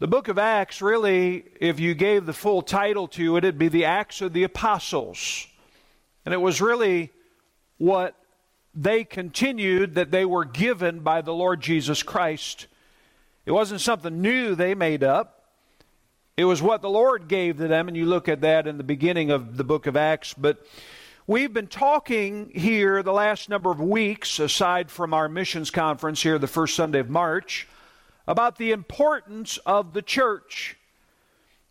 The book of Acts, really, if you gave the full title to it, it'd be the Acts of the Apostles. And it was really what they continued that they were given by the Lord Jesus Christ. It wasn't something new they made up. It was what the Lord gave to them, and you look at that in the beginning of the book of Acts. But we've been talking here the last number of weeks, aside from our missions conference here the first Sunday of March, about the importance of the church.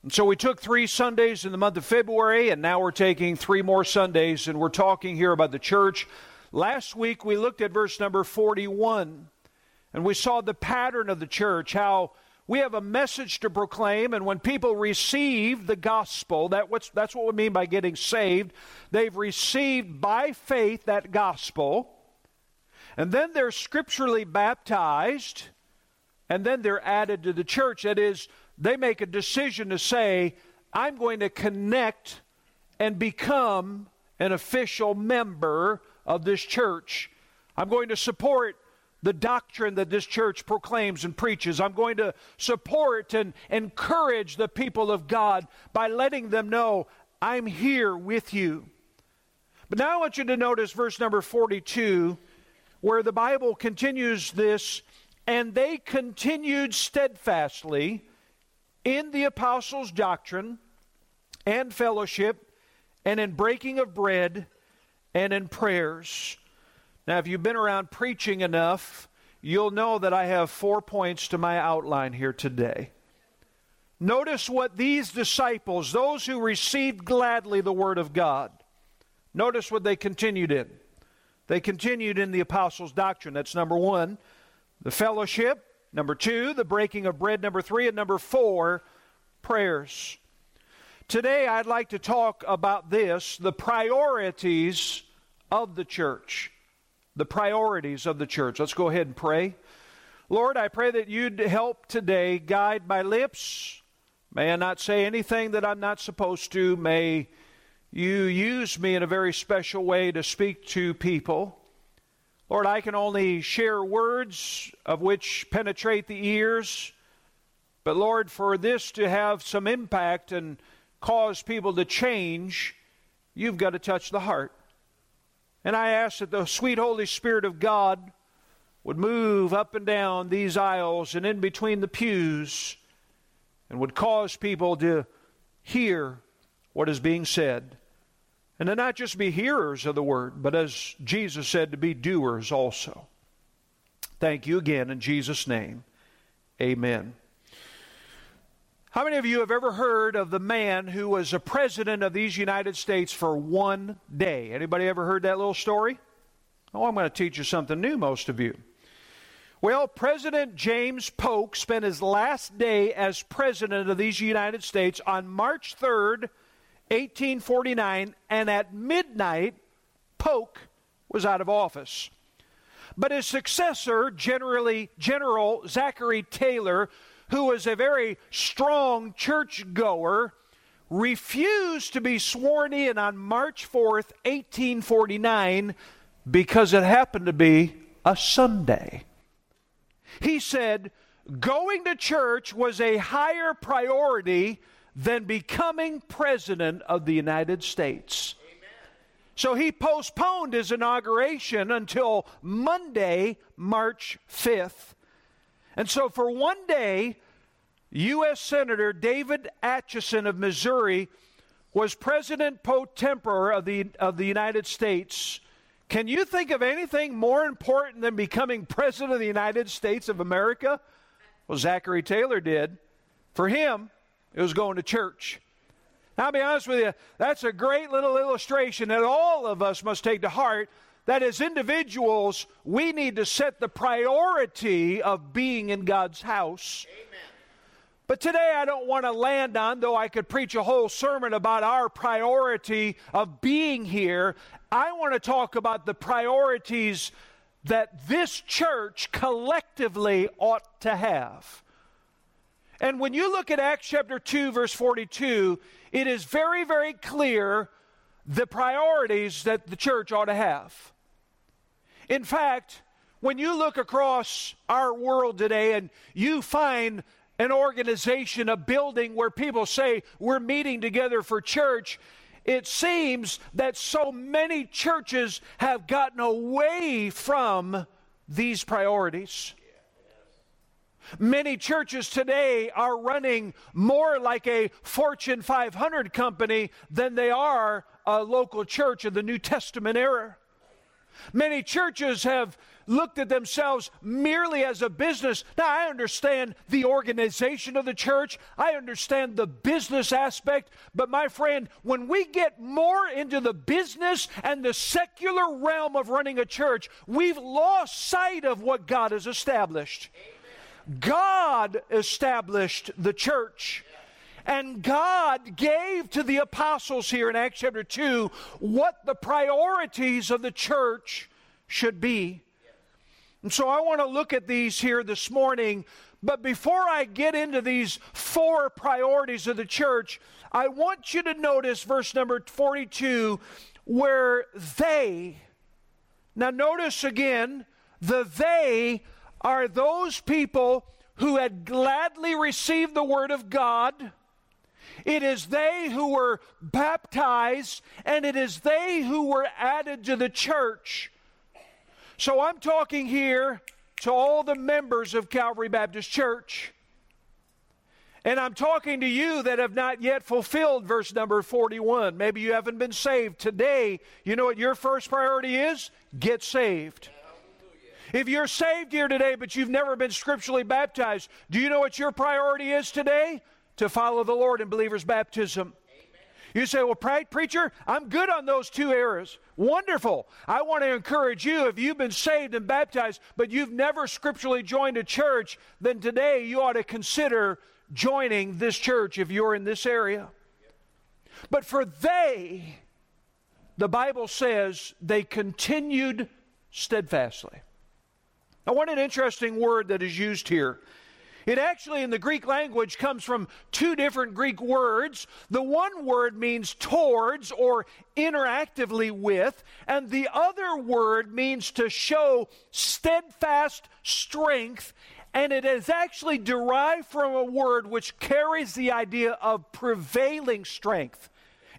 And so we took three Sundays in the month of February, and now we're taking three more Sundays, and we're talking here about the church. Last week we looked at verse number 41, and we saw the pattern of the church, how we have a message to proclaim, and when people receive the gospel, that that's what we mean by getting saved. They've received by faith that gospel, and then they're scripturally baptized and then they're added to the church. That is, they make a decision to say, I'm going to connect and become an official member of this church. I'm going to support the doctrine that this church proclaims and preaches. I'm going to support and encourage the people of God by letting them know I'm here with you. But now I want you to notice verse number 42, where the Bible continues this and they continued steadfastly in the apostles' doctrine and fellowship, and in breaking of bread, and in prayers. Now, if you've been around preaching enough, you'll know that I have four points to my outline here today. Notice what these disciples, those who received gladly the Word of God, notice what they continued in. They continued in the apostles' doctrine. That's number one the fellowship, number two, the breaking of bread, number three, and number four, prayers. Today, I'd like to talk about this the priorities of the church. The priorities of the church. Let's go ahead and pray. Lord, I pray that you'd help today guide my lips. May I not say anything that I'm not supposed to. May you use me in a very special way to speak to people. Lord, I can only share words of which penetrate the ears. But Lord, for this to have some impact and cause people to change, you've got to touch the heart. And I ask that the sweet Holy Spirit of God would move up and down these aisles and in between the pews and would cause people to hear what is being said. And to not just be hearers of the word, but as Jesus said, to be doers also. Thank you again in Jesus' name. Amen. How many of you have ever heard of the man who was a president of these United States for one day? Anybody ever heard that little story? Oh, I'm going to teach you something new, most of you. Well, President James Polk spent his last day as president of these United States on March 3rd, 1849, and at midnight, Polk was out of office. But his successor, generally General Zachary Taylor, who was a very strong churchgoer, refused to be sworn in on March 4th, 1849, because it happened to be a Sunday. He said, going to church was a higher priority than becoming president of the United States. So he postponed his inauguration until Monday, March 5th. And so for one day, U.S. Senator David Atchison of Missouri was president pro tempore of the, of the United States. Can you think of anything more important than becoming president of the United States of America? Well, Zachary Taylor did. For him, it was going to church. Now, I'll be honest with you, that's a great little illustration that all of us must take to heart that as individuals, we need to set the priority of being in God's house. Amen. But today I don't want to land on, though I could preach a whole sermon about our priority of being here. I want to talk about the priorities that this church collectively ought to have. And when you look at Acts chapter 2, verse 42, it is very, very clear the priorities that the church ought to have. In fact, when you look across our world today and you find an organization, a building where people say we're meeting together for church, it seems that so many churches have gotten away from these priorities. Many churches today are running more like a Fortune 500 company than they are a local church of the New Testament era. Many churches have looked at themselves merely as a business. Now, I understand the organization of the church, I understand the business aspect, but my friend, when we get more into the business and the secular realm of running a church, we've lost sight of what God has established. God established the church. And God gave to the apostles here in Acts chapter 2 what the priorities of the church should be. And so I want to look at these here this morning. But before I get into these four priorities of the church, I want you to notice verse number 42 where they, now notice again, the they are those people who had gladly received the word of God it is they who were baptized, and it is they who were added to the church. So I'm talking here to all the members of Calvary Baptist Church. And I'm talking to you that have not yet fulfilled verse number 41. Maybe you haven't been saved. Today, you know what your first priority is? Get saved. If you're saved here today, but you've never been scripturally baptized, do you know what your priority is today? to follow the Lord in believer's baptism. You say, well, preacher, I'm good on those two areas. Wonderful. I want to encourage you if you've been saved and baptized, but you've never scripturally joined a church, then today you ought to consider joining this church if you're in this area. But for they, the Bible says they continued steadfastly. Now, what an interesting word that is used here. It actually, in the Greek language, comes from two different Greek words. The one word means towards or interactively with, and the other word means to show steadfast strength. And it is actually derived from a word which carries the idea of prevailing strength.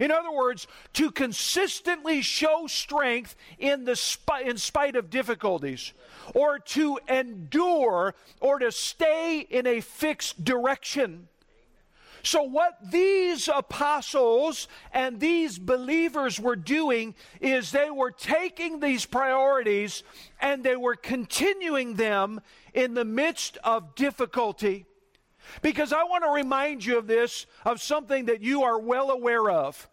In other words, to consistently show strength in, the sp- in spite of difficulties, or to endure, or to stay in a fixed direction. So, what these apostles and these believers were doing is they were taking these priorities and they were continuing them in the midst of difficulty. Because I want to remind you of this, of something that you are well aware of.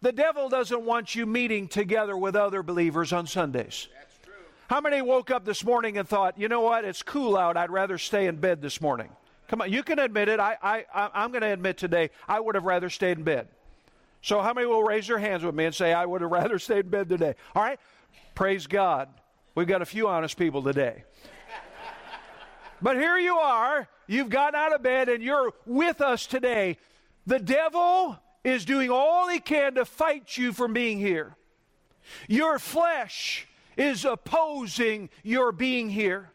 The devil doesn't want you meeting together with other believers on Sundays. How many woke up this morning and thought, you know what, it's cool out, I'd rather stay in bed this morning? Come on, you can admit it. I, I, I'm going to admit today, I would have rather stayed in bed. So, how many will raise their hands with me and say, I would have rather stayed in bed today? All right? Praise God. We've got a few honest people today. But here you are. You've gotten out of bed and you're with us today. The devil is doing all he can to fight you from being here. Your flesh is opposing your being here.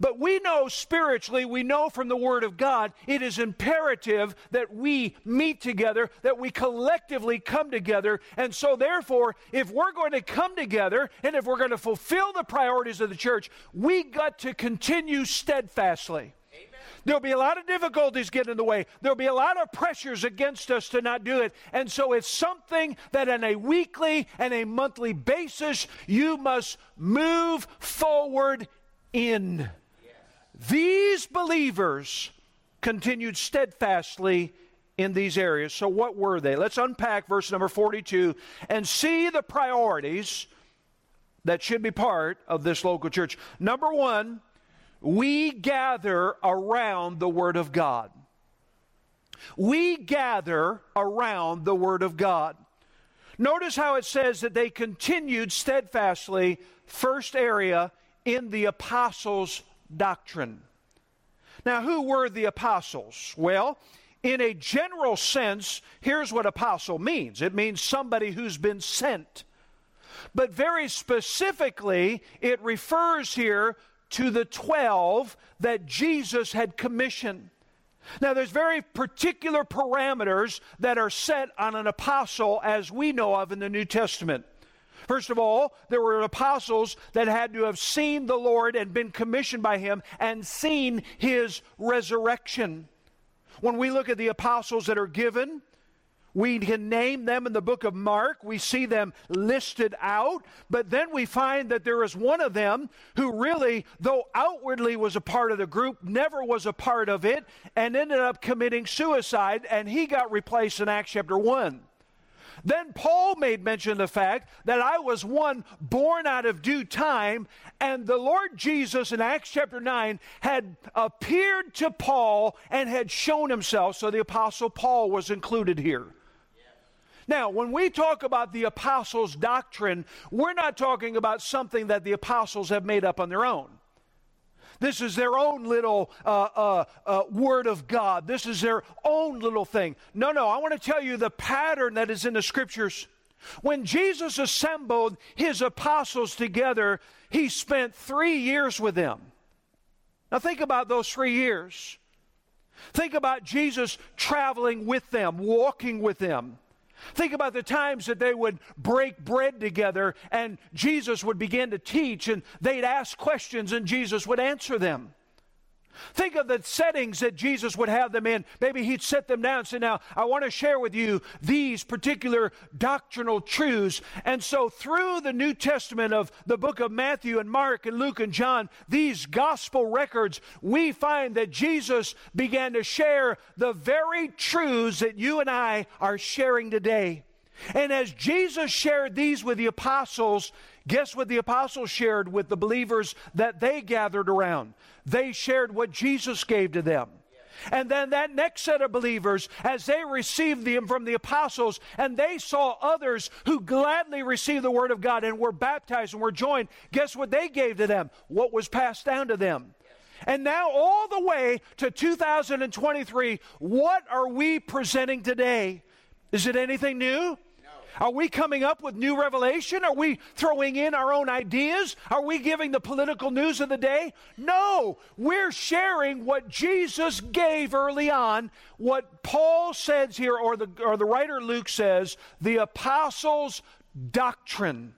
But we know spiritually, we know from the Word of God, it is imperative that we meet together, that we collectively come together. And so, therefore, if we're going to come together and if we're going to fulfill the priorities of the church, we got to continue steadfastly. There'll be a lot of difficulties getting in the way. There'll be a lot of pressures against us to not do it. And so it's something that on a weekly and a monthly basis, you must move forward in. These believers continued steadfastly in these areas. So, what were they? Let's unpack verse number 42 and see the priorities that should be part of this local church. Number one, we gather around the Word of God. We gather around the Word of God. Notice how it says that they continued steadfastly, first area, in the apostles' doctrine. Now, who were the apostles? Well, in a general sense, here's what apostle means it means somebody who's been sent. But very specifically, it refers here to the 12 that Jesus had commissioned. Now, there's very particular parameters that are set on an apostle as we know of in the New Testament. First of all, there were apostles that had to have seen the Lord and been commissioned by him and seen his resurrection. When we look at the apostles that are given, we can name them in the book of Mark. We see them listed out. But then we find that there is one of them who really, though outwardly was a part of the group, never was a part of it and ended up committing suicide. And he got replaced in Acts chapter 1. Then Paul made mention of the fact that I was one born out of due time, and the Lord Jesus in Acts chapter 9 had appeared to Paul and had shown himself. So the Apostle Paul was included here. Now, when we talk about the apostles' doctrine, we're not talking about something that the apostles have made up on their own. This is their own little uh, uh, uh, word of God. This is their own little thing. No, no, I want to tell you the pattern that is in the scriptures. When Jesus assembled his apostles together, he spent three years with them. Now, think about those three years. Think about Jesus traveling with them, walking with them. Think about the times that they would break bread together and Jesus would begin to teach and they'd ask questions and Jesus would answer them. Think of the settings that Jesus would have them in. Maybe he'd set them down and say, Now, I want to share with you these particular doctrinal truths. And so, through the New Testament of the book of Matthew and Mark and Luke and John, these gospel records, we find that Jesus began to share the very truths that you and I are sharing today. And as Jesus shared these with the apostles, guess what the apostles shared with the believers that they gathered around? They shared what Jesus gave to them. And then that next set of believers, as they received them from the apostles, and they saw others who gladly received the word of God and were baptized and were joined, guess what they gave to them? What was passed down to them. And now, all the way to 2023, what are we presenting today? Is it anything new? Are we coming up with new revelation? Are we throwing in our own ideas? Are we giving the political news of the day? No, we're sharing what Jesus gave early on, what Paul says here, or the, or the writer Luke says, the apostles' doctrine.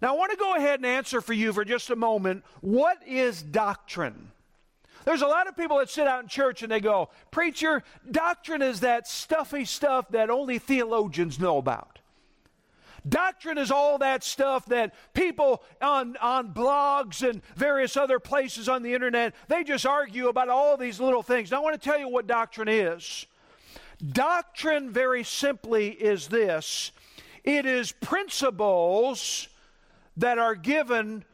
Now, I want to go ahead and answer for you for just a moment what is doctrine? There's a lot of people that sit out in church and they go, Preacher, doctrine is that stuffy stuff that only theologians know about. Doctrine is all that stuff that people on, on blogs and various other places on the internet, they just argue about all these little things. Now, I want to tell you what doctrine is. Doctrine, very simply, is this it is principles that are given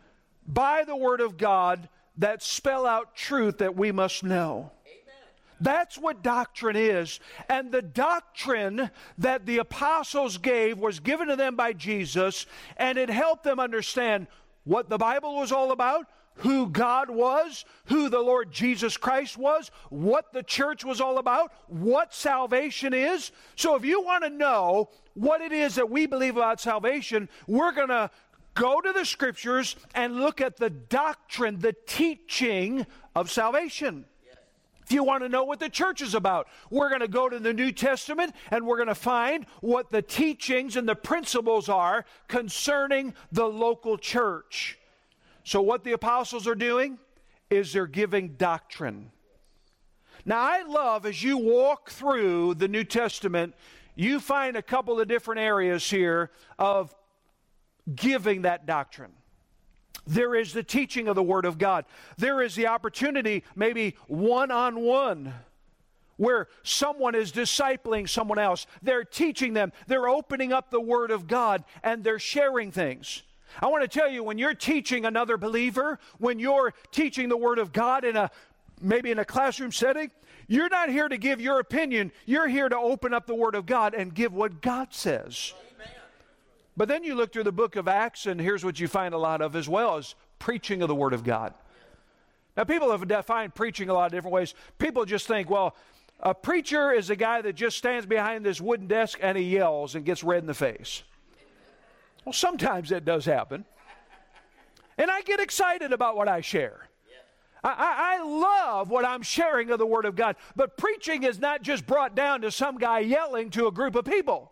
by the Word of God that spell out truth that we must know. That's what doctrine is. And the doctrine that the apostles gave was given to them by Jesus, and it helped them understand what the Bible was all about, who God was, who the Lord Jesus Christ was, what the church was all about, what salvation is. So if you want to know what it is that we believe about salvation, we're going to go to the scriptures and look at the doctrine, the teaching of salvation. If you want to know what the church is about, we're going to go to the New Testament and we're going to find what the teachings and the principles are concerning the local church. So, what the apostles are doing is they're giving doctrine. Now, I love as you walk through the New Testament, you find a couple of different areas here of giving that doctrine. There is the teaching of the Word of God. There is the opportunity, maybe one on one, where someone is discipling someone else. They're teaching them, they're opening up the Word of God, and they're sharing things. I want to tell you, when you're teaching another believer, when you're teaching the Word of God in a maybe in a classroom setting, you're not here to give your opinion. You're here to open up the Word of God and give what God says. But then you look through the book of Acts, and here's what you find a lot of as well as preaching of the Word of God. Now, people have defined preaching a lot of different ways. People just think, well, a preacher is a guy that just stands behind this wooden desk and he yells and gets red in the face. Well, sometimes that does happen. And I get excited about what I share. I, I, love what I'm sharing of the Word of God. But preaching is not just brought down to some guy yelling to a group of people.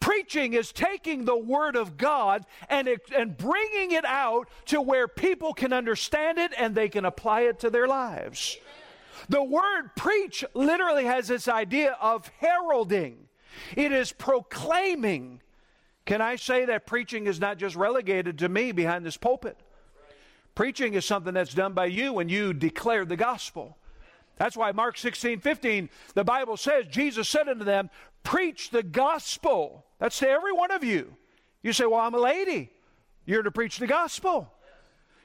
Preaching is taking the Word of God and, it, and bringing it out to where people can understand it and they can apply it to their lives. The word preach literally has this idea of heralding, it is proclaiming. Can I say that preaching is not just relegated to me behind this pulpit? Preaching is something that's done by you when you declare the gospel. That's why Mark 16, 15, the Bible says, Jesus said unto them, Preach the gospel. That's to every one of you. You say, Well, I'm a lady. You're to preach the gospel.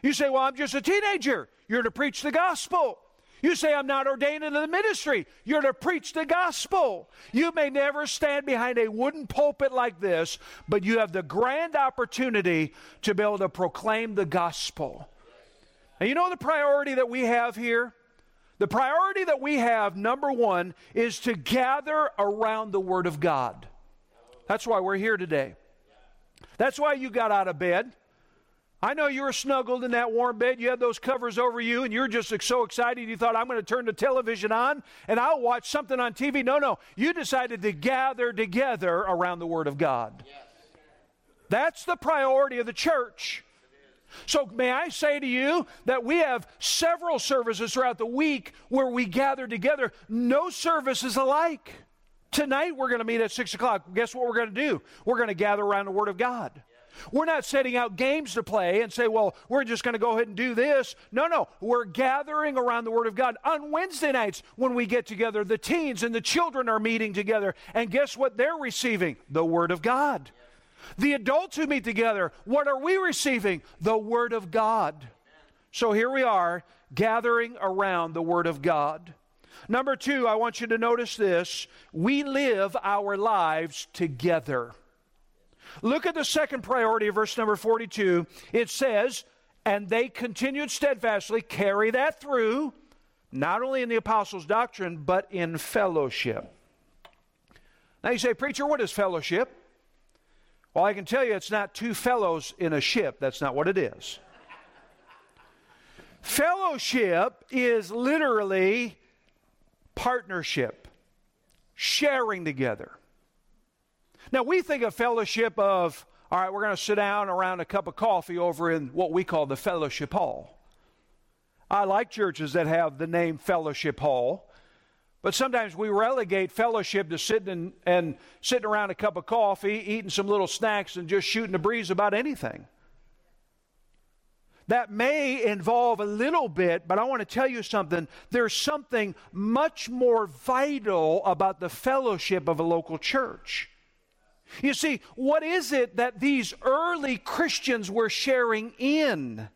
You say, Well, I'm just a teenager. You're to preach the gospel. You say, I'm not ordained into the ministry. You're to preach the gospel. You may never stand behind a wooden pulpit like this, but you have the grand opportunity to be able to proclaim the gospel. And you know the priority that we have here? The priority that we have, number one, is to gather around the Word of God. That's why we're here today. That's why you got out of bed. I know you were snuggled in that warm bed. You had those covers over you, and you're just so excited you thought, I'm going to turn the television on and I'll watch something on TV. No, no. You decided to gather together around the Word of God. Yes. That's the priority of the church. So, may I say to you that we have several services throughout the week where we gather together. No service is alike. Tonight, we're going to meet at 6 o'clock. Guess what we're going to do? We're going to gather around the Word of God. We're not setting out games to play and say, well, we're just going to go ahead and do this. No, no. We're gathering around the Word of God. On Wednesday nights, when we get together, the teens and the children are meeting together. And guess what they're receiving? The Word of God. The adults who meet together, what are we receiving? The Word of God. So here we are, gathering around the Word of God. Number two, I want you to notice this we live our lives together. Look at the second priority of verse number 42. It says, And they continued steadfastly, carry that through, not only in the apostles' doctrine, but in fellowship. Now you say, Preacher, what is fellowship? Well, I can tell you it's not two fellows in a ship. That's not what it is. Fellowship is literally partnership, sharing together. Now, we think of fellowship of, all right, we're going to sit down around a cup of coffee over in what we call the fellowship hall. I like churches that have the name fellowship hall but sometimes we relegate fellowship to sitting and, and sitting around a cup of coffee, eating some little snacks, and just shooting the breeze about anything. That may involve a little bit, but I want to tell you something. There's something much more vital about the fellowship of a local church. You see, what is it that these early Christians were sharing in?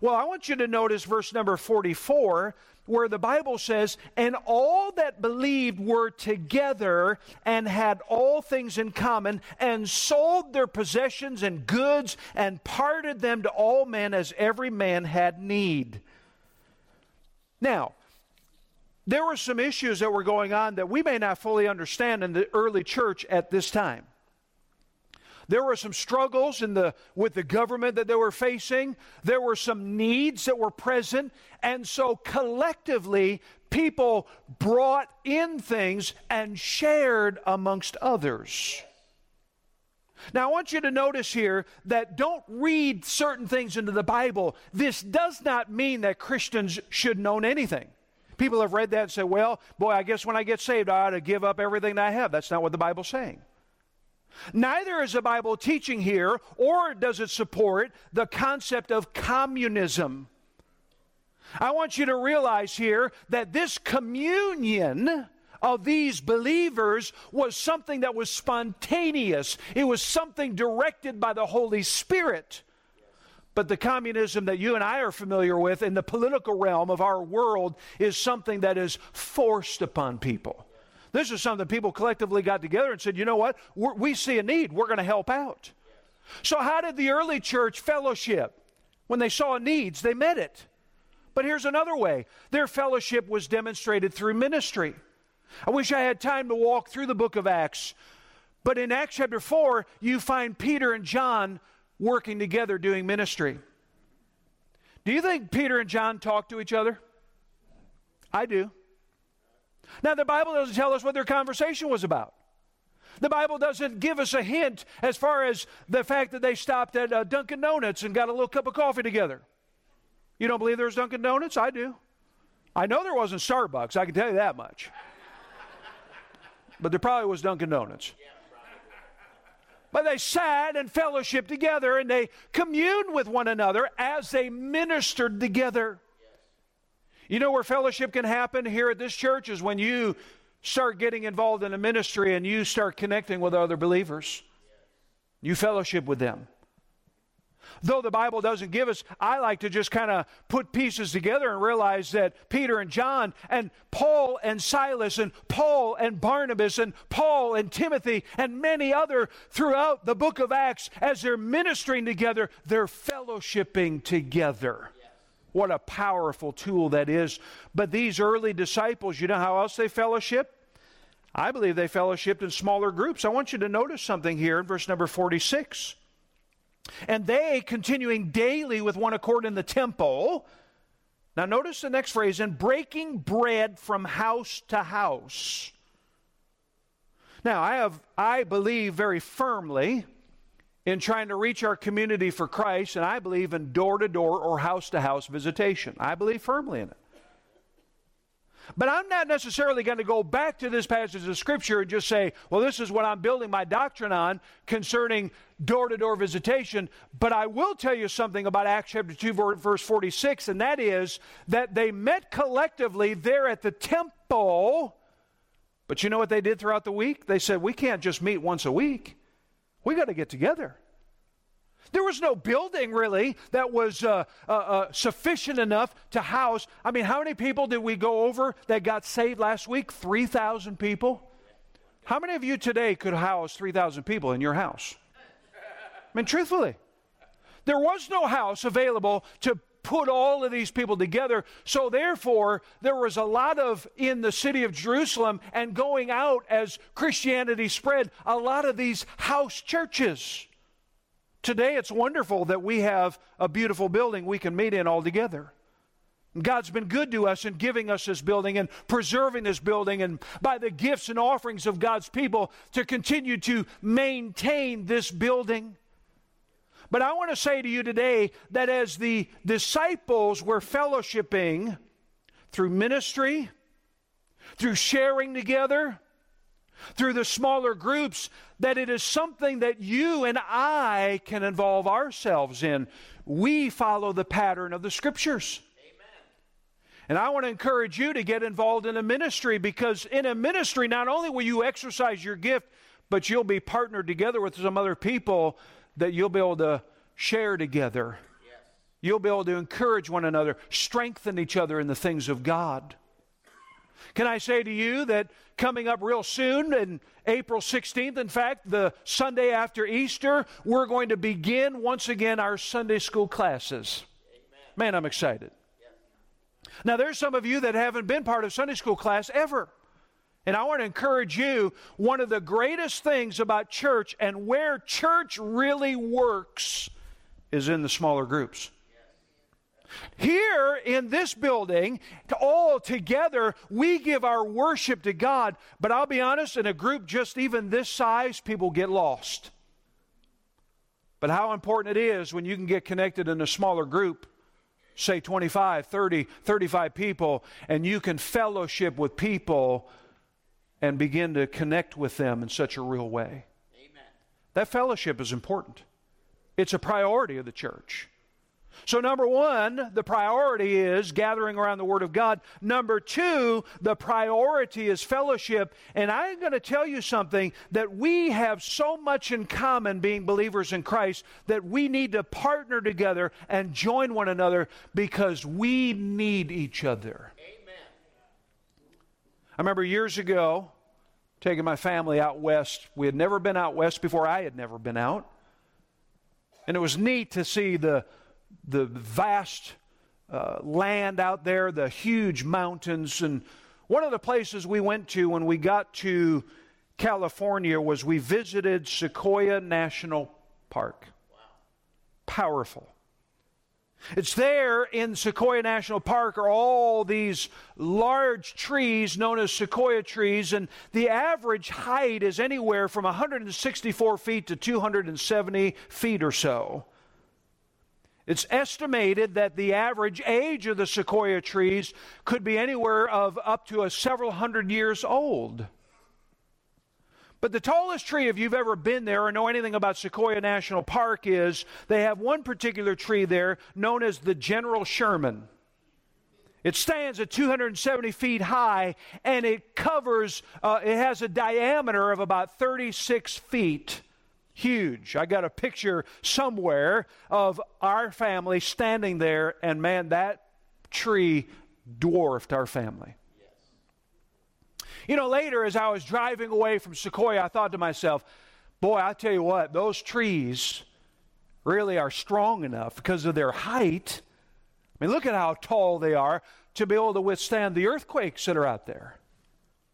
Well, I want you to notice verse number 44 where the Bible says, And all that believed were together and had all things in common, and sold their possessions and goods, and parted them to all men as every man had need. Now, there were some issues that were going on that we may not fully understand in the early church at this time. There were some struggles in the, with the government that they were facing. There were some needs that were present. And so collectively, people brought in things and shared amongst others. Now, I want you to notice here that don't read certain things into the Bible. This does not mean that Christians should own anything. People have read that and said, well, boy, I guess when I get saved, I ought to give up everything that I have. That's not what the Bible's saying. Neither is the Bible teaching here, or does it support the concept of communism. I want you to realize here that this communion of these believers was something that was spontaneous, it was something directed by the Holy Spirit. But the communism that you and I are familiar with in the political realm of our world is something that is forced upon people. This is something people collectively got together and said, you know what? We're, we see a need. We're going to help out. So, how did the early church fellowship? When they saw needs, they met it. But here's another way their fellowship was demonstrated through ministry. I wish I had time to walk through the book of Acts, but in Acts chapter 4, you find Peter and John working together doing ministry. Do you think Peter and John talked to each other? I do. Now, the Bible doesn't tell us what their conversation was about. The Bible doesn't give us a hint as far as the fact that they stopped at uh, Dunkin' Donuts and got a little cup of coffee together. You don't believe there was Dunkin' Donuts? I do. I know there wasn't Starbucks, I can tell you that much. but there probably was Dunkin' Donuts. But they sat and fellowshiped together and they communed with one another as they ministered together. You know where fellowship can happen here at this church is when you start getting involved in a ministry and you start connecting with other believers. You fellowship with them. Though the Bible doesn't give us, I like to just kind of put pieces together and realize that Peter and John and Paul and Silas and Paul and Barnabas and Paul and Timothy and many other throughout the book of Acts, as they're ministering together, they're fellowshipping together. What a powerful tool that is. But these early disciples, you know how else they fellowship? I believe they fellowshipped in smaller groups. I want you to notice something here in verse number 46. And they, continuing daily with one accord in the temple, now notice the next phrase, and breaking bread from house to house. Now, I have I believe very firmly in trying to reach our community for Christ, and I believe in door to door or house to house visitation. I believe firmly in it. But I'm not necessarily going to go back to this passage of Scripture and just say, well, this is what I'm building my doctrine on concerning door to door visitation. But I will tell you something about Acts chapter 2, verse 46, and that is that they met collectively there at the temple. But you know what they did throughout the week? They said, we can't just meet once a week, we got to get together. There was no building really that was uh, uh, uh, sufficient enough to house. I mean, how many people did we go over that got saved last week? 3,000 people. How many of you today could house 3,000 people in your house? I mean, truthfully, there was no house available to put all of these people together. So, therefore, there was a lot of, in the city of Jerusalem and going out as Christianity spread, a lot of these house churches. Today, it's wonderful that we have a beautiful building we can meet in all together. God's been good to us in giving us this building and preserving this building, and by the gifts and offerings of God's people to continue to maintain this building. But I want to say to you today that as the disciples were fellowshipping through ministry, through sharing together, through the smaller groups that it is something that you and I can involve ourselves in. We follow the pattern of the scriptures. And I want to encourage you to get involved in a ministry because in a ministry, not only will you exercise your gift, but you'll be partnered together with some other people that you'll be able to share together. Yes. You'll be able to encourage one another, strengthen each other in the things of God. Can I say to you that coming up real soon, in April 16th, in fact, the Sunday after Easter, we're going to begin once again our Sunday school classes. Amen. Man, I'm excited. Now, there's some of you that haven't been part of Sunday school class ever. And I want to encourage you one of the greatest things about church and where church really works is in the smaller groups. Here in this building, all together, we give our worship to God. But I'll be honest, in a group just even this size, people get lost. But how important it is when you can get connected in a smaller group, say 25, 30, 35 people, and you can fellowship with people and begin to connect with them in such a real way. Amen. That fellowship is important, it's a priority of the church. So, number one, the priority is gathering around the Word of God. Number two, the priority is fellowship. And I'm going to tell you something that we have so much in common being believers in Christ that we need to partner together and join one another because we need each other. Amen. I remember years ago taking my family out west. We had never been out west before, I had never been out. And it was neat to see the the vast uh, land out there, the huge mountains. And one of the places we went to when we got to California was we visited Sequoia National Park. Wow. Powerful. It's there in Sequoia National Park are all these large trees known as sequoia trees, and the average height is anywhere from 164 feet to 270 feet or so. It's estimated that the average age of the sequoia trees could be anywhere of up to a several hundred years old. But the tallest tree, if you've ever been there or know anything about Sequoia National Park, is they have one particular tree there known as the General Sherman. It stands at 270 feet high and it covers, uh, it has a diameter of about 36 feet. Huge. I got a picture somewhere of our family standing there, and man, that tree dwarfed our family. You know, later as I was driving away from Sequoia, I thought to myself, boy, I tell you what, those trees really are strong enough because of their height. I mean, look at how tall they are to be able to withstand the earthquakes that are out there.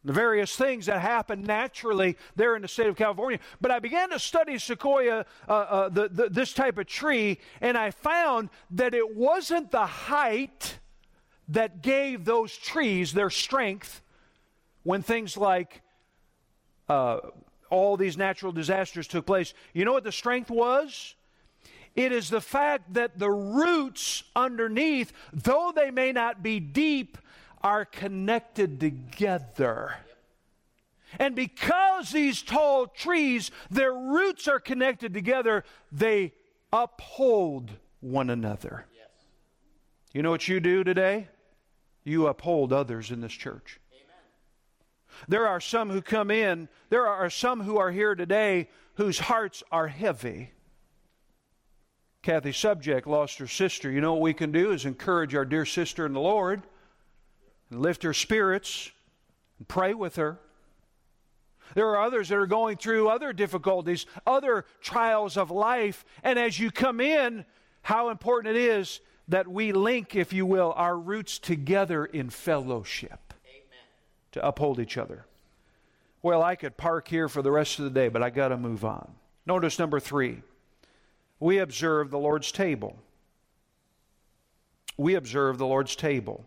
The various things that happen naturally there in the state of California. But I began to study sequoia, uh, uh, the, the, this type of tree, and I found that it wasn't the height that gave those trees their strength when things like uh, all these natural disasters took place, you know what the strength was? It is the fact that the roots underneath, though they may not be deep, are connected together. And because these tall trees, their roots are connected together, they uphold one another. Yes. You know what you do today? You uphold others in this church. There are some who come in, there are some who are here today whose hearts are heavy. Kathy Subject lost her sister. You know what we can do is encourage our dear sister in the Lord and lift her spirits and pray with her. There are others that are going through other difficulties, other trials of life. And as you come in, how important it is that we link, if you will, our roots together in fellowship to uphold each other. Well, I could park here for the rest of the day, but I got to move on. Notice number three we observe the Lord's table. We observe the Lord's table.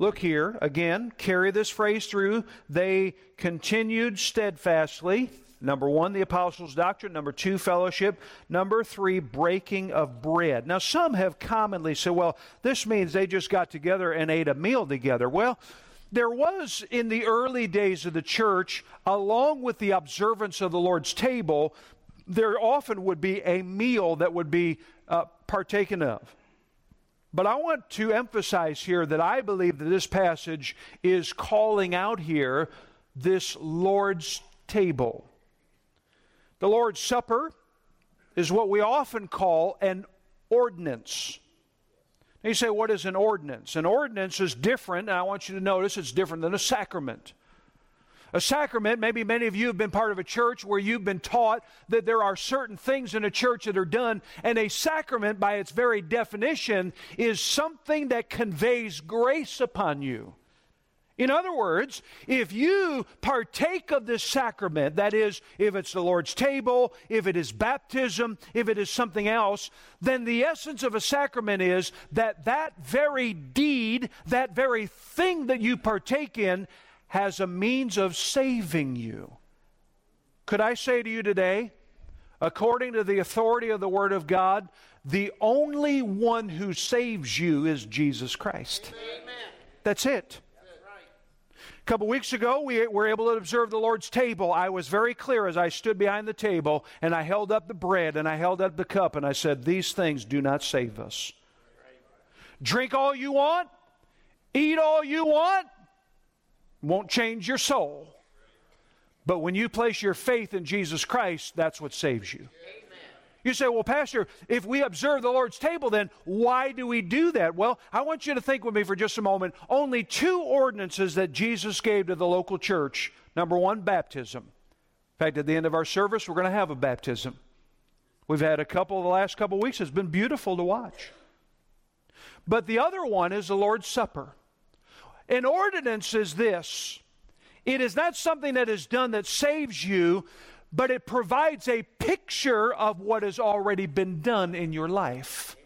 Look here, again, carry this phrase through. They continued steadfastly. Number one, the apostles' doctrine. Number two, fellowship. Number three, breaking of bread. Now, some have commonly said, well, this means they just got together and ate a meal together. Well, there was in the early days of the church, along with the observance of the Lord's table, there often would be a meal that would be uh, partaken of. But I want to emphasize here that I believe that this passage is calling out here this Lord's table. The Lord's Supper is what we often call an ordinance. And you say, what is an ordinance? An ordinance is different, and I want you to notice it's different than a sacrament. A sacrament, maybe many of you have been part of a church where you've been taught that there are certain things in a church that are done, and a sacrament, by its very definition, is something that conveys grace upon you. In other words, if you partake of this sacrament, that is, if it's the Lord's table, if it is baptism, if it is something else, then the essence of a sacrament is that that very deed, that very thing that you partake in, has a means of saving you. Could I say to you today, according to the authority of the Word of God, the only one who saves you is Jesus Christ. Amen. That's it. A couple weeks ago, we were able to observe the Lord's table. I was very clear as I stood behind the table and I held up the bread and I held up the cup and I said, These things do not save us. Drink all you want, eat all you want, won't change your soul. But when you place your faith in Jesus Christ, that's what saves you. You say, well, Pastor, if we observe the Lord's table, then why do we do that? Well, I want you to think with me for just a moment. Only two ordinances that Jesus gave to the local church. Number one, baptism. In fact, at the end of our service, we're going to have a baptism. We've had a couple the last couple weeks. It's been beautiful to watch. But the other one is the Lord's Supper. An ordinance is this it is not something that is done that saves you, but it provides a picture of what has already been done in your life.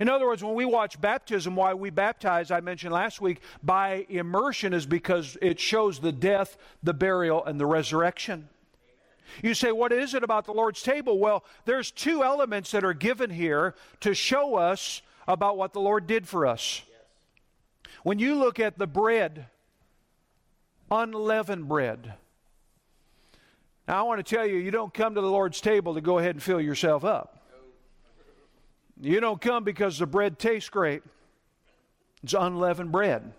In other words, when we watch baptism, why we baptize, I mentioned last week, by immersion is because it shows the death, the burial, and the resurrection. You say, what is it about the Lord's table? Well, there's two elements that are given here to show us about what the Lord did for us. When you look at the bread, unleavened bread. I want to tell you, you don't come to the Lord's table to go ahead and fill yourself up. You don't come because the bread tastes great. It's unleavened bread.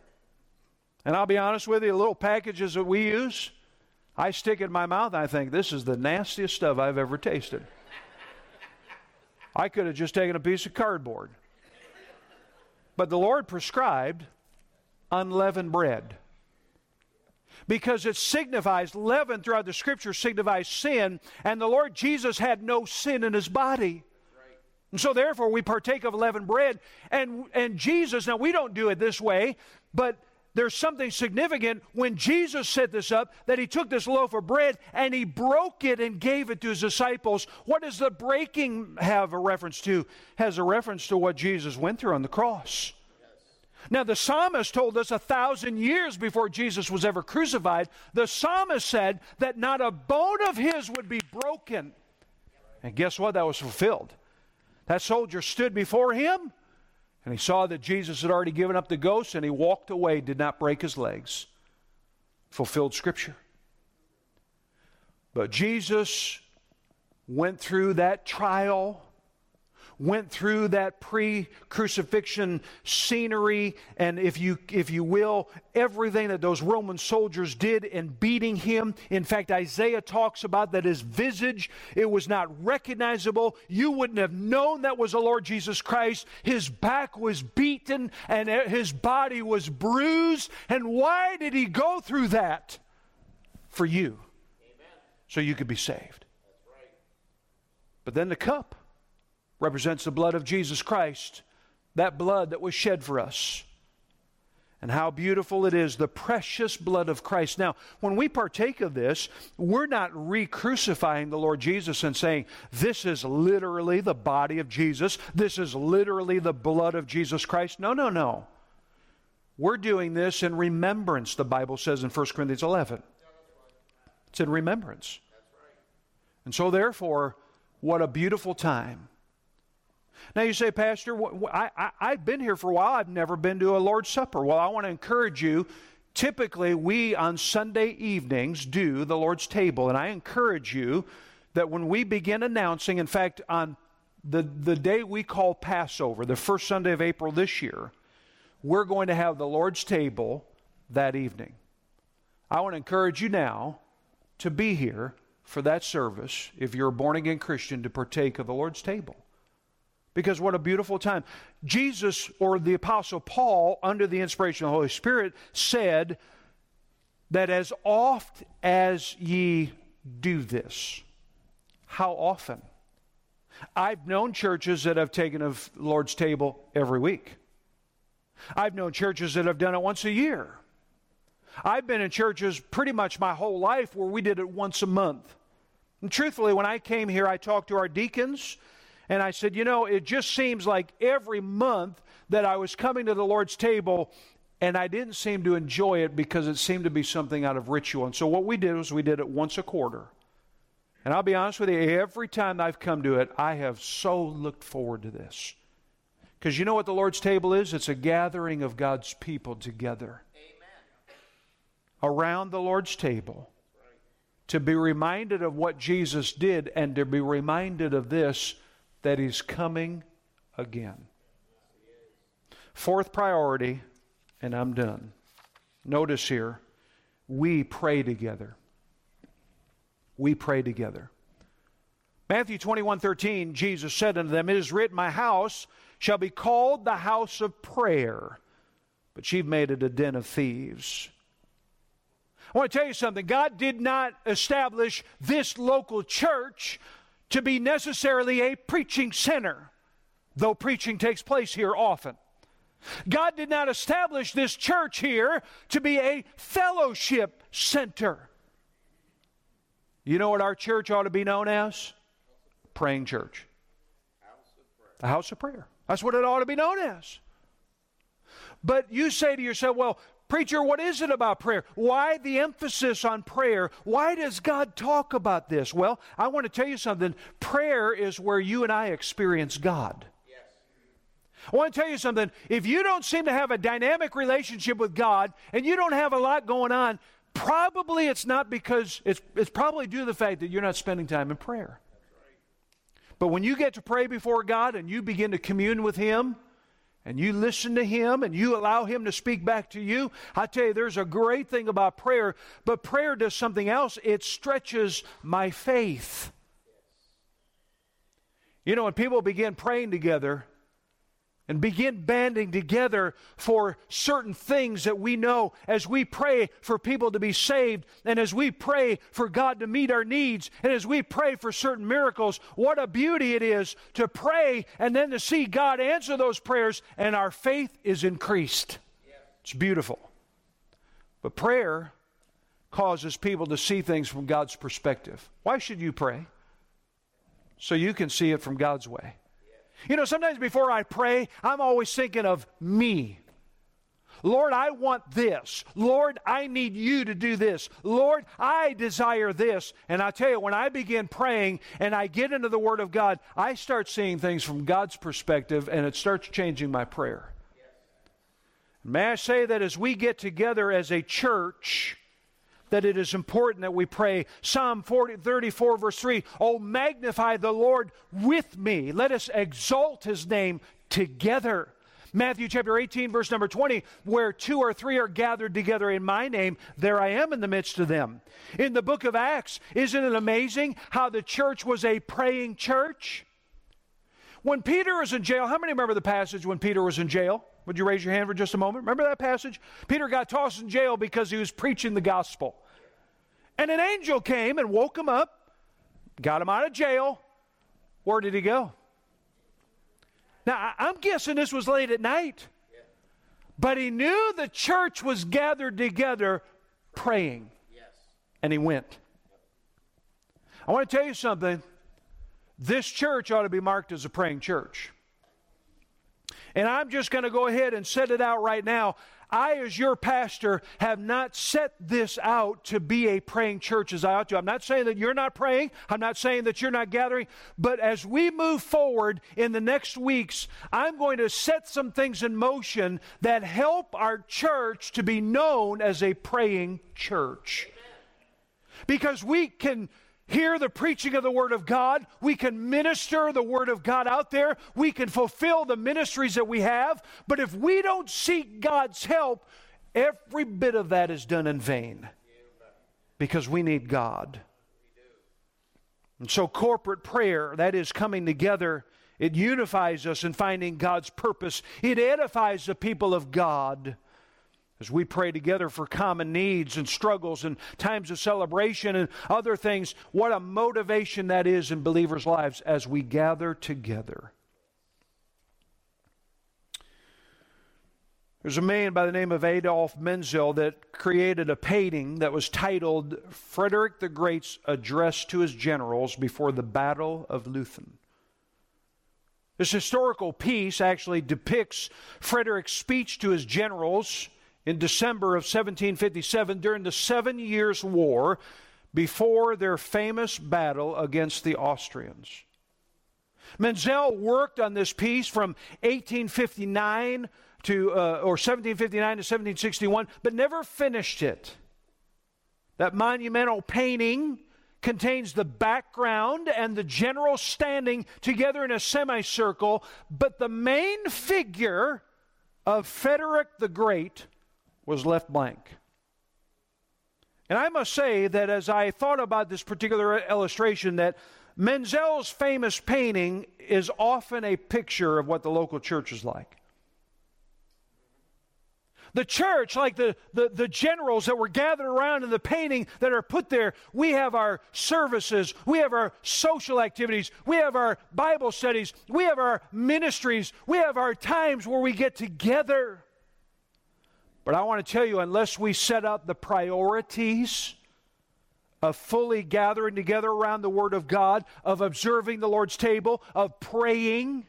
And I'll be honest with you, the little packages that we use, I stick it in my mouth and I think, this is the nastiest stuff I've ever tasted. I could have just taken a piece of cardboard. But the Lord prescribed unleavened bread. Because it signifies, leaven throughout the scripture signifies sin, and the Lord Jesus had no sin in his body. And so, therefore, we partake of leavened bread. And, and Jesus, now we don't do it this way, but there's something significant when Jesus set this up that he took this loaf of bread and he broke it and gave it to his disciples. What does the breaking have a reference to? Has a reference to what Jesus went through on the cross. Now, the psalmist told us a thousand years before Jesus was ever crucified, the psalmist said that not a bone of his would be broken. And guess what? That was fulfilled. That soldier stood before him and he saw that Jesus had already given up the ghost and he walked away, did not break his legs. Fulfilled Scripture. But Jesus went through that trial went through that pre-crucifixion scenery and if you if you will everything that those roman soldiers did in beating him. In fact isaiah talks about that his visage it was not recognizable. You wouldn't have known that was the lord jesus christ. His back was beaten and his body was bruised. And why did he go through that? For you. Amen. so you could be saved. Right. but then the cup represents the blood of Jesus Christ, that blood that was shed for us. And how beautiful it is, the precious blood of Christ. Now, when we partake of this, we're not re crucifying the Lord Jesus and saying, This is literally the body of Jesus. This is literally the blood of Jesus Christ. No, no, no. We're doing this in remembrance, the Bible says in 1 Corinthians 11. It's in remembrance. And so, therefore, what a beautiful time now you say, Pastor, I, I've been here for a while. I've never been to a Lord's Supper. Well, I want to encourage you. Typically, we on Sunday evenings do the Lord's table, and I encourage you that when we begin announcing, in fact, on the, the day we call Passover, the first Sunday of April this year, we're going to have the Lord's table that evening. I want to encourage you now to be here for that service if you're a born again Christian to partake of the Lord's table. Because what a beautiful time. Jesus or the Apostle Paul, under the inspiration of the Holy Spirit, said that as oft as ye do this, how often? I've known churches that have taken a Lord's table every week. I've known churches that have done it once a year. I've been in churches pretty much my whole life where we did it once a month. And truthfully, when I came here, I talked to our deacons and I said, you know, it just seems like every month that I was coming to the Lord's table and I didn't seem to enjoy it because it seemed to be something out of ritual. And so what we did was we did it once a quarter. And I'll be honest with you, every time I've come to it, I have so looked forward to this. Because you know what the Lord's table is? It's a gathering of God's people together Amen. around the Lord's table to be reminded of what Jesus did and to be reminded of this that He's coming again. Fourth priority, and I'm done. Notice here, we pray together. We pray together. Matthew 21 13, Jesus said unto them, It is written, My house shall be called the house of prayer, but you've made it a den of thieves. I want to tell you something. God did not establish this local church to be necessarily a preaching center, though preaching takes place here often. God did not establish this church here to be a fellowship center. You know what our church ought to be known as? Praying church. The house of prayer. That's what it ought to be known as. But you say to yourself, well, Preacher, what is it about prayer? Why the emphasis on prayer? Why does God talk about this? Well, I want to tell you something. Prayer is where you and I experience God. I want to tell you something. If you don't seem to have a dynamic relationship with God and you don't have a lot going on, probably it's not because it's, it's probably due to the fact that you're not spending time in prayer. But when you get to pray before God and you begin to commune with Him, and you listen to Him and you allow Him to speak back to you, I tell you, there's a great thing about prayer, but prayer does something else. It stretches my faith. You know, when people begin praying together, and begin banding together for certain things that we know as we pray for people to be saved and as we pray for God to meet our needs and as we pray for certain miracles. What a beauty it is to pray and then to see God answer those prayers and our faith is increased. It's beautiful. But prayer causes people to see things from God's perspective. Why should you pray? So you can see it from God's way. You know, sometimes before I pray, I'm always thinking of me. Lord, I want this. Lord, I need you to do this. Lord, I desire this. And I tell you, when I begin praying and I get into the Word of God, I start seeing things from God's perspective and it starts changing my prayer. May I say that as we get together as a church, that it is important that we pray. Psalm 40, 34, verse 3 Oh, magnify the Lord with me. Let us exalt his name together. Matthew chapter 18, verse number 20, where two or three are gathered together in my name, there I am in the midst of them. In the book of Acts, isn't it amazing how the church was a praying church? When Peter was in jail, how many remember the passage when Peter was in jail? Would you raise your hand for just a moment? Remember that passage? Peter got tossed in jail because he was preaching the gospel. And an angel came and woke him up, got him out of jail. Where did he go? Now, I'm guessing this was late at night. But he knew the church was gathered together praying. And he went. I want to tell you something. This church ought to be marked as a praying church. And I'm just going to go ahead and set it out right now. I, as your pastor, have not set this out to be a praying church as I ought to. I'm not saying that you're not praying. I'm not saying that you're not gathering. But as we move forward in the next weeks, I'm going to set some things in motion that help our church to be known as a praying church. Because we can hear the preaching of the Word of God. We can minister the Word of God out there. We can fulfill the ministries that we have. But if we don't seek God's help, every bit of that is done in vain because we need God. And so, corporate prayer, that is coming together, it unifies us in finding God's purpose, it edifies the people of God as we pray together for common needs and struggles and times of celebration and other things, what a motivation that is in believers' lives as we gather together. There's a man by the name of Adolf Menzel that created a painting that was titled Frederick the Great's Address to His Generals Before the Battle of Leuthen. This historical piece actually depicts Frederick's speech to his generals in December of 1757 during the Seven Years' War before their famous battle against the Austrians. Menzel worked on this piece from 1859 to, uh, or 1759 to 1761, but never finished it. That monumental painting contains the background and the general standing together in a semicircle, but the main figure of Frederick the Great was left blank. And I must say that as I thought about this particular illustration, that Menzel's famous painting is often a picture of what the local church is like. The church, like the, the, the, generals that were gathered around in the painting that are put there, we have our services, we have our social activities, we have our Bible studies, we have our ministries, we have our times where we get together. But I want to tell you, unless we set out the priorities of fully gathering together around the Word of God, of observing the Lord's table, of praying,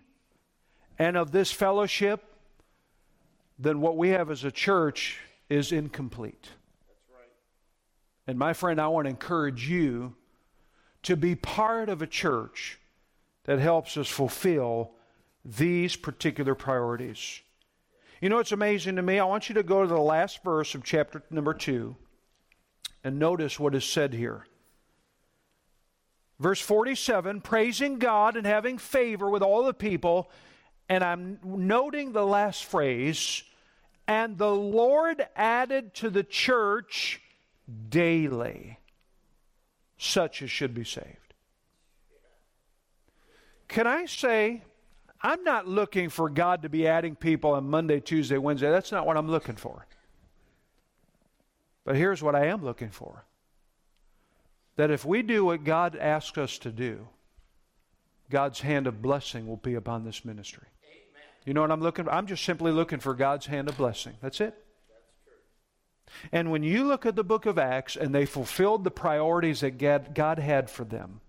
and of this fellowship, then what we have as a church is incomplete. Right. And my friend, I want to encourage you to be part of a church that helps us fulfill these particular priorities. You know what's amazing to me? I want you to go to the last verse of chapter number 2 and notice what is said here. Verse 47 praising God and having favor with all the people. And I'm noting the last phrase, and the Lord added to the church daily such as should be saved. Can I say, I'm not looking for God to be adding people on Monday, Tuesday, Wednesday. That's not what I'm looking for. But here's what I am looking for that if we do what God asks us to do, God's hand of blessing will be upon this ministry. Amen. You know what I'm looking for? I'm just simply looking for God's hand of blessing. That's it. And when you look at the book of Acts and they fulfilled the priorities that God had for them,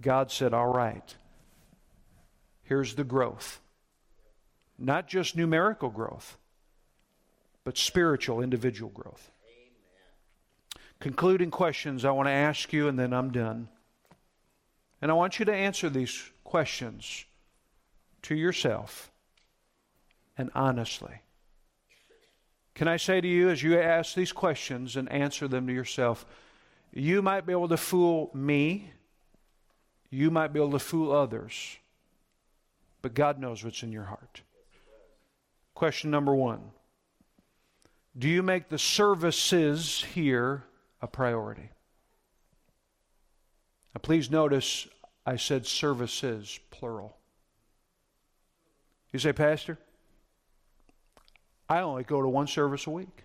God said, All right, here's the growth. Not just numerical growth, but spiritual, individual growth. Amen. Concluding questions I want to ask you, and then I'm done. And I want you to answer these questions to yourself and honestly. Can I say to you, as you ask these questions and answer them to yourself, you might be able to fool me, you might be able to fool others, but God knows what's in your heart. Question number one Do you make the services here a priority? Now, please notice I said services, plural. You say, Pastor, I only go to one service a week.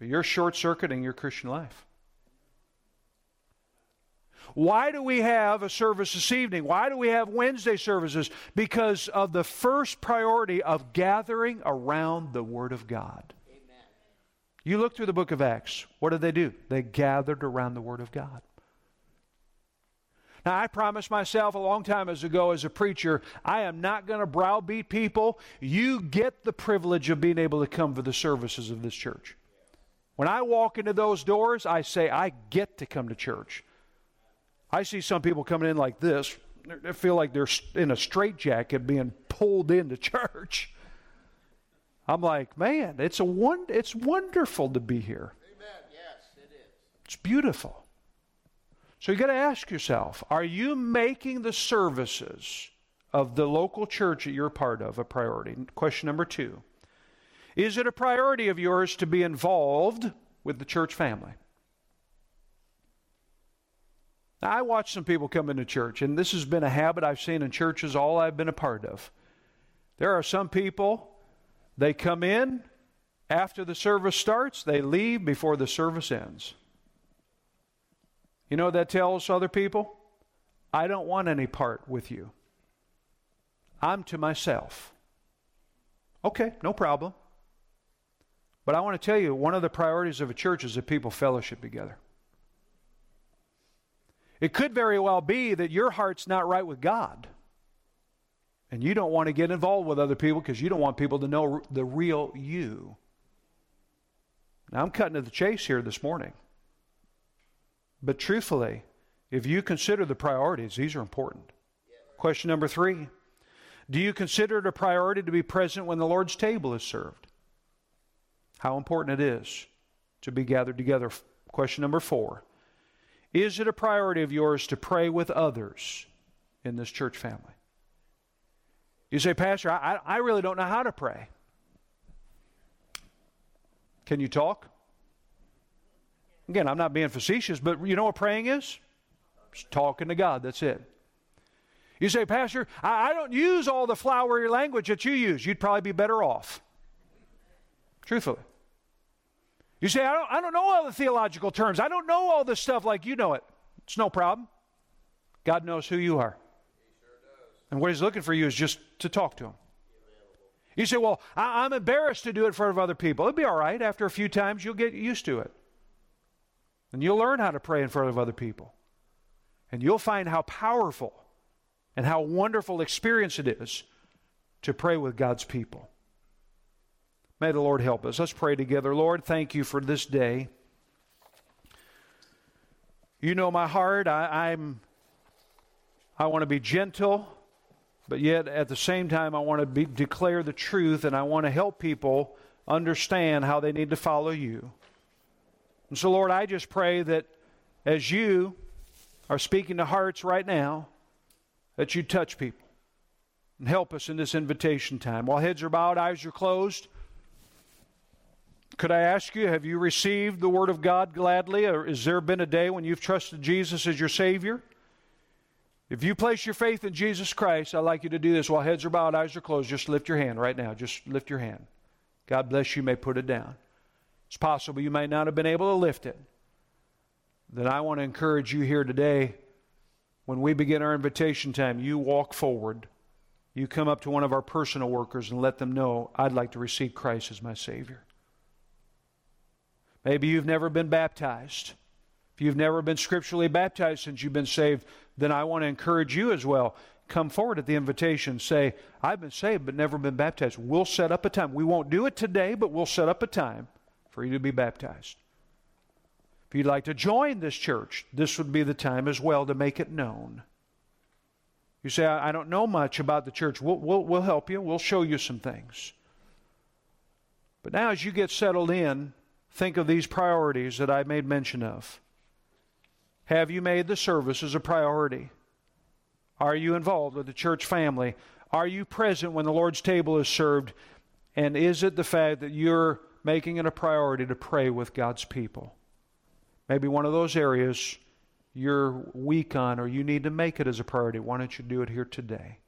You're short circuiting your Christian life. Why do we have a service this evening? Why do we have Wednesday services? Because of the first priority of gathering around the Word of God. Amen. You look through the book of Acts. What did they do? They gathered around the Word of God. Now, I promised myself a long time ago as a preacher, I am not going to browbeat people. You get the privilege of being able to come for the services of this church. When I walk into those doors, I say, I get to come to church. I see some people coming in like this. They feel like they're in a straitjacket being pulled into church. I'm like, man, it's a one, it's wonderful to be here. Amen. Yes, it is. It's beautiful. So you got to ask yourself are you making the services of the local church that you're part of a priority? Question number two Is it a priority of yours to be involved with the church family? Now, I watch some people come into church, and this has been a habit I've seen in churches all I've been a part of. There are some people, they come in after the service starts, they leave before the service ends. You know what that tells other people? I don't want any part with you. I'm to myself. Okay, no problem. But I want to tell you, one of the priorities of a church is that people fellowship together. It could very well be that your heart's not right with God. And you don't want to get involved with other people because you don't want people to know the real you. Now, I'm cutting to the chase here this morning. But truthfully, if you consider the priorities, these are important. Question number three Do you consider it a priority to be present when the Lord's table is served? How important it is to be gathered together. Question number four Is it a priority of yours to pray with others in this church family? You say, Pastor, I, I really don't know how to pray. Can you talk? Again, I'm not being facetious, but you know what praying is? It's talking to God. That's it. You say, Pastor, I, I don't use all the flowery language that you use. You'd probably be better off. Truthfully. You say, I don't, I don't know all the theological terms. I don't know all this stuff like you know it. It's no problem. God knows who you are. And what He's looking for you is just to talk to Him. You say, Well, I, I'm embarrassed to do it in front of other people. It'll be all right. After a few times, you'll get used to it. And you'll learn how to pray in front of other people. And you'll find how powerful and how wonderful experience it is to pray with God's people. May the Lord help us. Let's pray together. Lord, thank you for this day. You know my heart. I, I'm I want to be gentle, but yet at the same time I want to be, declare the truth and I want to help people understand how they need to follow you. And so Lord, I just pray that as you are speaking to hearts right now, that you touch people and help us in this invitation time. While heads are bowed, eyes are closed, could I ask you, have you received the Word of God gladly, or has there been a day when you've trusted Jesus as your Savior? If you place your faith in Jesus Christ, I'd like you to do this while heads are bowed, eyes are closed. Just lift your hand right now. Just lift your hand. God bless you. you may put it down. It's possible you might not have been able to lift it. Then I want to encourage you here today when we begin our invitation time, you walk forward. You come up to one of our personal workers and let them know, I'd like to receive Christ as my Savior. Maybe you've never been baptized. If you've never been scripturally baptized since you've been saved, then I want to encourage you as well. Come forward at the invitation. Say, I've been saved but never been baptized. We'll set up a time. We won't do it today, but we'll set up a time for you to be baptized. If you'd like to join this church, this would be the time as well to make it known. You say, I don't know much about the church. We'll, we'll, we'll help you. We'll show you some things. But now, as you get settled in, think of these priorities that I made mention of. Have you made the service as a priority? Are you involved with the church family? Are you present when the Lord's table is served? And is it the fact that you're making it a priority to pray with God's people? Maybe one of those areas you're weak on or you need to make it as a priority. Why don't you do it here today?